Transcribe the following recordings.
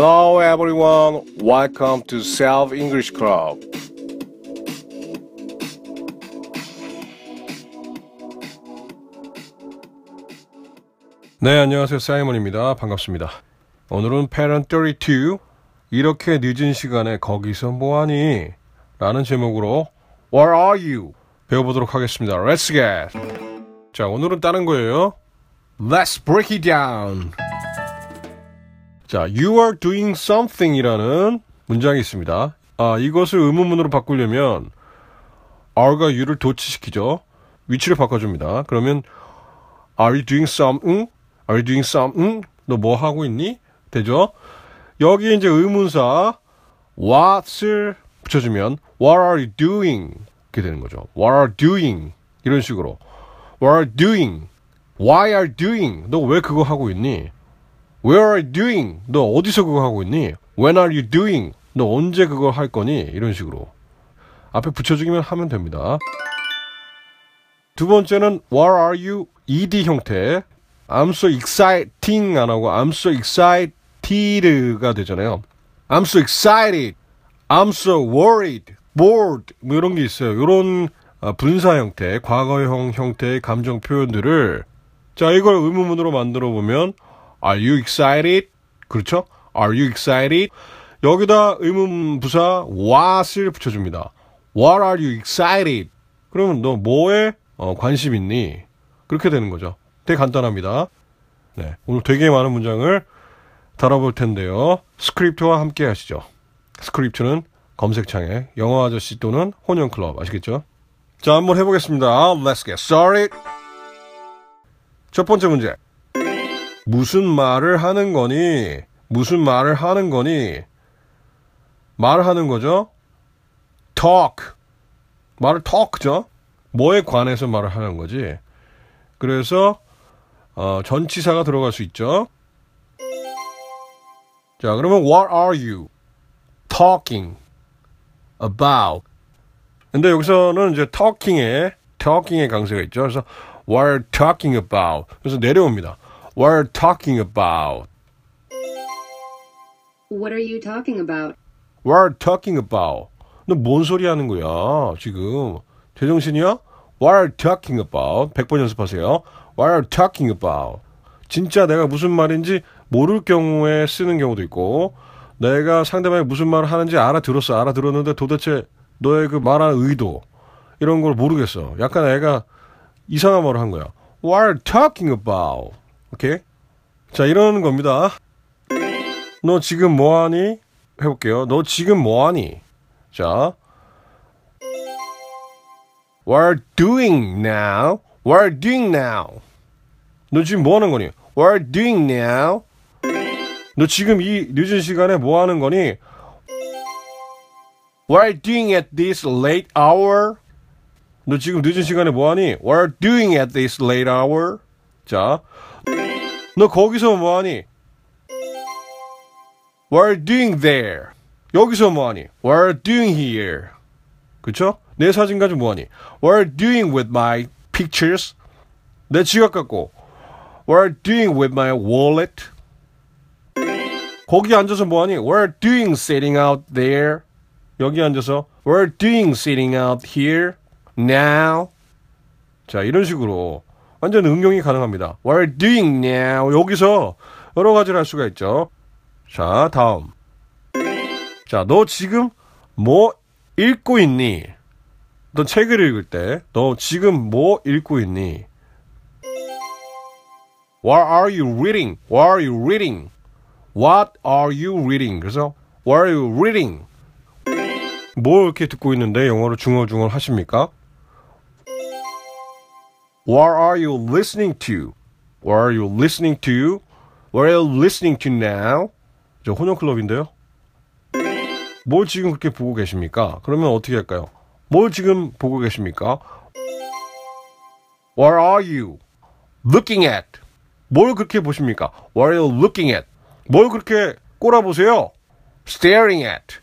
Hello everyone. Welcome to Self English Club. 네, 안녕하세요. 사이먼입니다. 반갑습니다. 오늘은 Parent 32 이렇게 늦은 시간에 거기서 뭐하니? 라는 제목으로 Where are you? 배워보도록 하겠습니다. Let's get! 자, 오늘은 다른 거예요. Let's break it down! 자, you are doing something 이라는 문장이 있습니다. 아, 이것을 의문문으로 바꾸려면 are가 you를 도치시키죠. 위치를 바꿔줍니다. 그러면 are you doing something? Are you doing something? 너 뭐 하고 있니? 되죠? 여기 이제 의문사 what을 붙여주면 what are you doing? 이렇게 되는 거죠. what are doing? 이런 식으로 what are doing? why are doing? 너 왜 그거 하고 있니? Where are you doing? 너 어디서 그거 하고 있니? When are you doing? 너 언제 그거 할 거니? 이런 식으로 앞에 붙여주기만 하면 됩니다. 두 번째는 What are you? ed 형태. I'm so exciting 안 하고 I'm so excited가 되잖아요. I'm so excited. I'm so worried. bored. 뭐 이런 게 있어요. 이런 분사 형태, 과거형 형태의 감정 표현들을 자 이걸 의문문으로 만들어 보면 Are you excited? 그렇죠? Are you excited? 여기다 의문 부사 what을 붙여줍니다. What are you excited? 그러면 너 뭐에 어, 관심 있니? 그렇게 되는 거죠. 되게 간단합니다. 네, 오늘 되게 많은 문장을 다뤄볼 텐데요. 스크립트와 함께 하시죠. 스크립트는 검색창에 영어 아저씨 또는 혼영 클럽 아시겠죠? 자, 한번 해보겠습니다. Let's get started. 첫 번째 문제. 무슨 말을 하는 거니? 무슨 말을 하는 거니? 말하는 거죠? talk. 말을 talk죠? 뭐에 관해서 말을 하는 거지? 그래서 어, 전치사가 들어갈 수 있죠. 자, 그러면 what are you talking about? 근데 여기서는 이제 talking에 talking의 강세가 있죠. 그래서 what are you talking about? 그래서 내려옵니다. What are you talking about? What are you talking about? What are you talking about? 너 뭔 소리 하는 거야, 지금? 제정신이야? What are you talking about? 100번 연습하세요. What are you talking about? 진짜 내가 무슨 말인지 모를 경우에 쓰는 경우도 있고, 내가 상대방이 무슨 말을 하는지 알아들었어. 알아들었는데 도대체 너의 그 말하는 의도, 이런 걸 모르겠어. 약간 애가 이상한 말을 한 거야. What are you talking about? 오케이? 자, 이러는 겁니다. 너 지금 뭐하니? 해볼게요. 너 지금 뭐하니? 자, What doing now? What doing now? 너 지금 뭐 하는 거니? What doing now? 너 지금 이 늦은 시간에 뭐 하는 거니? What doing at this late hour? 너 지금 늦은 시간에 뭐 하니? What doing at this late hour? 자, 너 거기서 뭐 하니? What are you doing there? 여기서 뭐 하니? What are you doing here? 그쵸? 내 사진 가지고 뭐 하니? What are you doing with my pictures? 내 지갑 갖고 What are you doing with my wallet? 거기 앉아서 뭐 하니? What are you doing sitting out there? 여기 앉아서 What are you doing sitting out here? Now? 자, 이런 식으로 완전 응용이 가능합니다. What are you doing now? 여기서 여러 가지를 할 수가 있죠. 자, 다음. 자, 너 지금 뭐 읽고 있니? 너 책을 읽을 때, 너 지금 뭐 읽고 있니? What are you reading? What are you reading? What are you reading? 그래서 What are you reading? 뭐 이렇게 듣고 있는데 영어로 중얼중얼 하십니까? What are you listening to? What are you listening to? What are you listening to now? 저 혼영 클럽인데요. 뭘 지금 그렇게 보고 계십니까? 그러면 어떻게 할까요? 뭘 지금 보고 계십니까? What are you looking at? 뭘 그렇게 보십니까? What are you looking at? 뭘 그렇게 꼬라보세요? Staring at.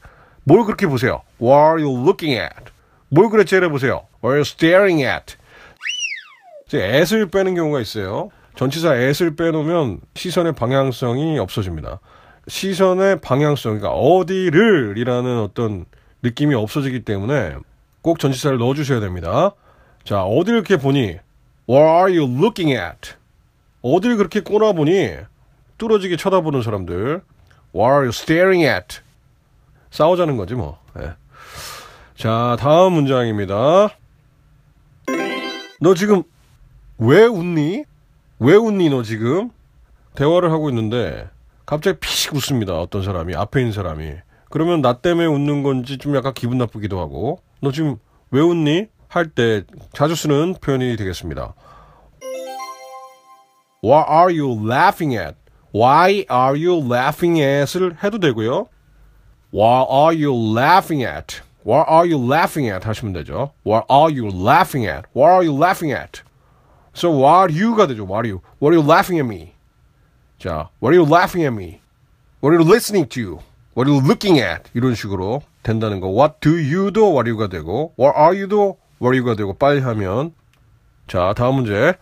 뭘 그렇게 보세요? What are you looking at? 뭘 그래 째려보세요? What are you staring at? 이제 at을 빼는 경우가 있어요. 전치사 at을 빼놓으면 시선의 방향성이 없어집니다. 시선의 방향성, 그러니까 어디를 이라는 어떤 느낌이 없어지기 때문에 꼭 전치사를 넣어주셔야 됩니다. 자, 어딜 이렇게 보니? What are you looking at? 어딜 그렇게 꼬나보니? 뚫어지게 쳐다보는 사람들. What are you staring at? 싸우자는 거지 뭐. 네. 자, 다음 문장입니다. 너 지금 왜 웃니? 왜 웃니 너 지금? 대화를 하고 있는데 갑자기 피식 웃습니다. 어떤 사람이 앞에 있는 사람이. 그러면 나 때문에 웃는 건지 좀 약간 기분 나쁘기도 하고 너 지금 왜 웃니? 할 때 자주 쓰는 표현이 되겠습니다. What are you laughing at? Why are you laughing at을 해도 되고요. What are you laughing at? What are you laughing at? 하시면 되죠. What are you laughing at? What are you laughing at? So what are you가 되죠. What are you? What are you laughing at me? 자, what are you laughing at me? What are you listening to? What are you looking at? 이런 식으로 된다는 거. What do you도 what are you가 되고, What are you도 what are you가 되고 빨리 하면 자, 다음 문제.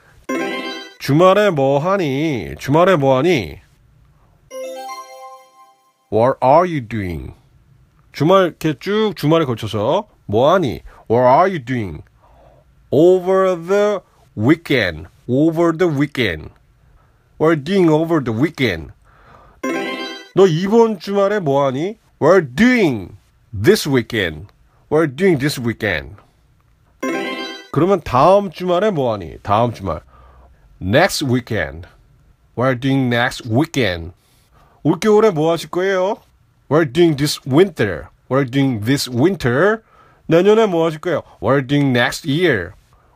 주말에 뭐 하니? 주말에 뭐 하니? What are you doing? 주말 이렇게 쭉 주말에 걸쳐서 뭐 하니? What are you doing? Over the weekend. Over the weekend. What are you doing over the weekend? 너 이번 주말에 뭐 하니? What are you doing this weekend? What are you doing this weekend? 그러면 다음 주말에 뭐 하니? 다음 주말. Next weekend. What are you doing next weekend? 올겨울에 뭐 하실 거예요? What are you doing this winter? What are you doing this winter? 내년에 뭐 하실 거예요? What are you doing next year?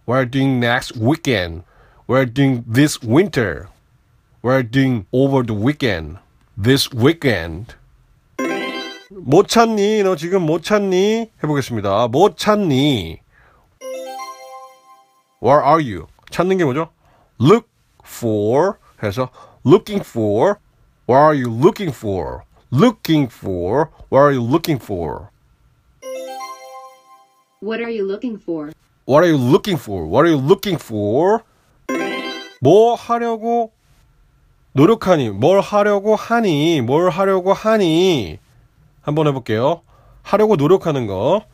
What are you doing next weekend? What are you doing this winter? What are you doing over the weekend? This weekend. 못 찾니? 너 지금 못 찾니? 해보겠습니다. 못 찾니? Where are you? 찾는 게 뭐죠? Look for 해서 looking for. What are you looking for? Looking for. What are you looking for? What are you looking for? What are you looking for? What are you looking for? 뭐 하려고 노력하니? 뭘 하려고 하니? 뭘 하려고 하니? 한번 해볼게요. 하려고 노력하는 거.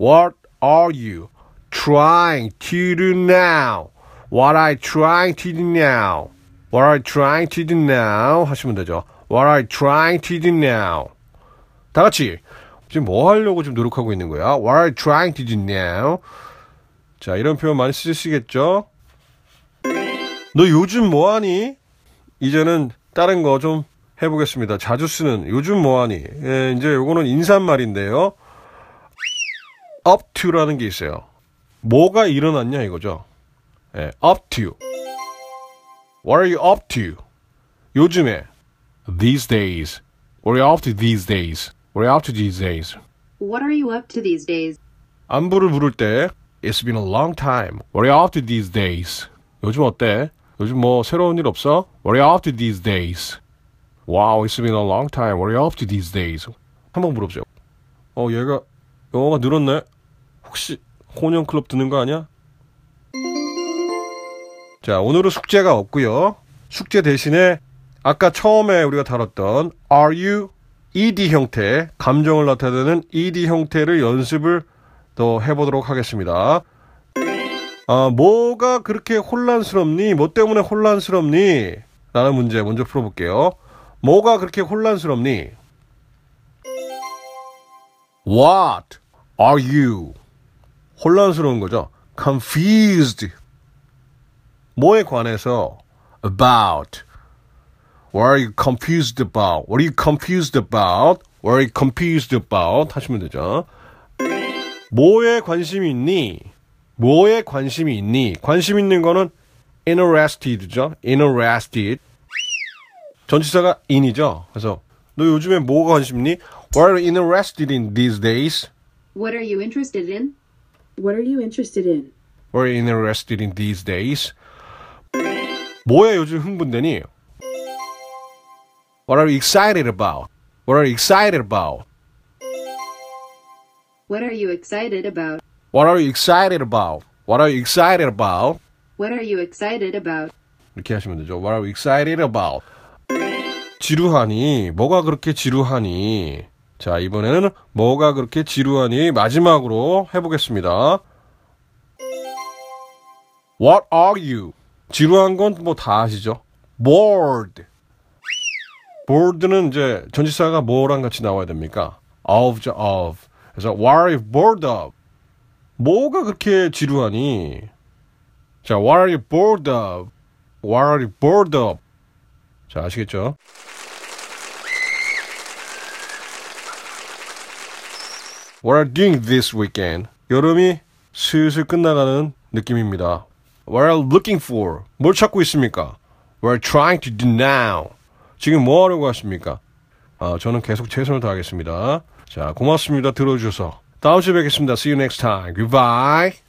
What are you trying to do now? What are you trying to do now? What are you trying to do now? 하시면 되죠. What are you trying to do now? 다 같이 지금 뭐 하려고 지금 노력하고 있는 거야? What are you trying to do now? 자, 이런 표현 많이 쓰시겠죠? 너 요즘 뭐 하니? 이제는 다른 거 좀 해보겠습니다. 자주 쓰는 요즘 뭐 하니? 예, 이제 요거는 인사말인데요. up to라는 게 있어요. 뭐가 일어났냐 이거죠. 예, up to. What are you up to? 요즘에 these days. What are you up to these days? What are you up to these days? What are you up to these days? 안부를 물을 때 It's been a long time. What are you up to these days? 요즘 어때? 요즘 뭐 새로운 일 없어? What are you up to these days? Wow, it's been a long time. What are you up to these days? 한번 물어보세요. 어, 얘가 영어가 늘었네. 혹시 혼영 클럽 듣는 거 아니야? 자, 오늘은 숙제가 없고요. 숙제 대신에 아까 처음에 우리가 다뤘던 are you ed 형태, 감정을 나타내는 ed 형태를 연습을 더 해보도록 하겠습니다. 아, 뭐가 그렇게 혼란스럽니? 뭐 때문에 혼란스럽니? 라는 문제 먼저 풀어볼게요. 뭐가 그렇게 혼란스럽니? What are you? 혼란스러운 거죠. confused. 뭐에 관해서 about. What are you confused about? What are you confused about? What are you confused about? 하시면 되죠. 뭐에 관심이 있니? 뭐에 관심이 있니? 관심 있는 거는 interested죠. interested. 전치사가 in이죠. 그래서 너 요즘에 뭐가 관심 있니? What are you interested in these days? What are you interested in? What are you interested in? What are you interested in these days? 뭐에 요즘 흥분되니? What are you excited about? What are you excited about? What are you excited about? What are you excited about? What are you excited about? What are you excited about? 이렇게 하시면 되죠. What are you excited about? 지루하니? 뭐가 그렇게 지루하니? 자, 이번에는 뭐가 그렇게 지루하니? 마지막으로 해 보겠습니다. What are you? 지루한 건 뭐 다 아시죠? bored. Bored는 이제 전치사가 뭐랑 같이 나와야 됩니까? of죠, of. 그래서 what are you bored of? 뭐가 그렇게 지루하니? 자, what are you bored of? What are you bored of? 자, 아시겠죠? What are you doing this weekend? 여름이 슬슬 끝나가는 느낌입니다. What are looking for? 뭘 찾고 있습니까? What are trying to do now? 지금 뭐 하려고 하십니까? 아, 저는 계속 최선을 다하겠습니다. 자, 고맙습니다. 들어주셔서. 다음 주에 뵙겠습니다. See you next time. Goodbye.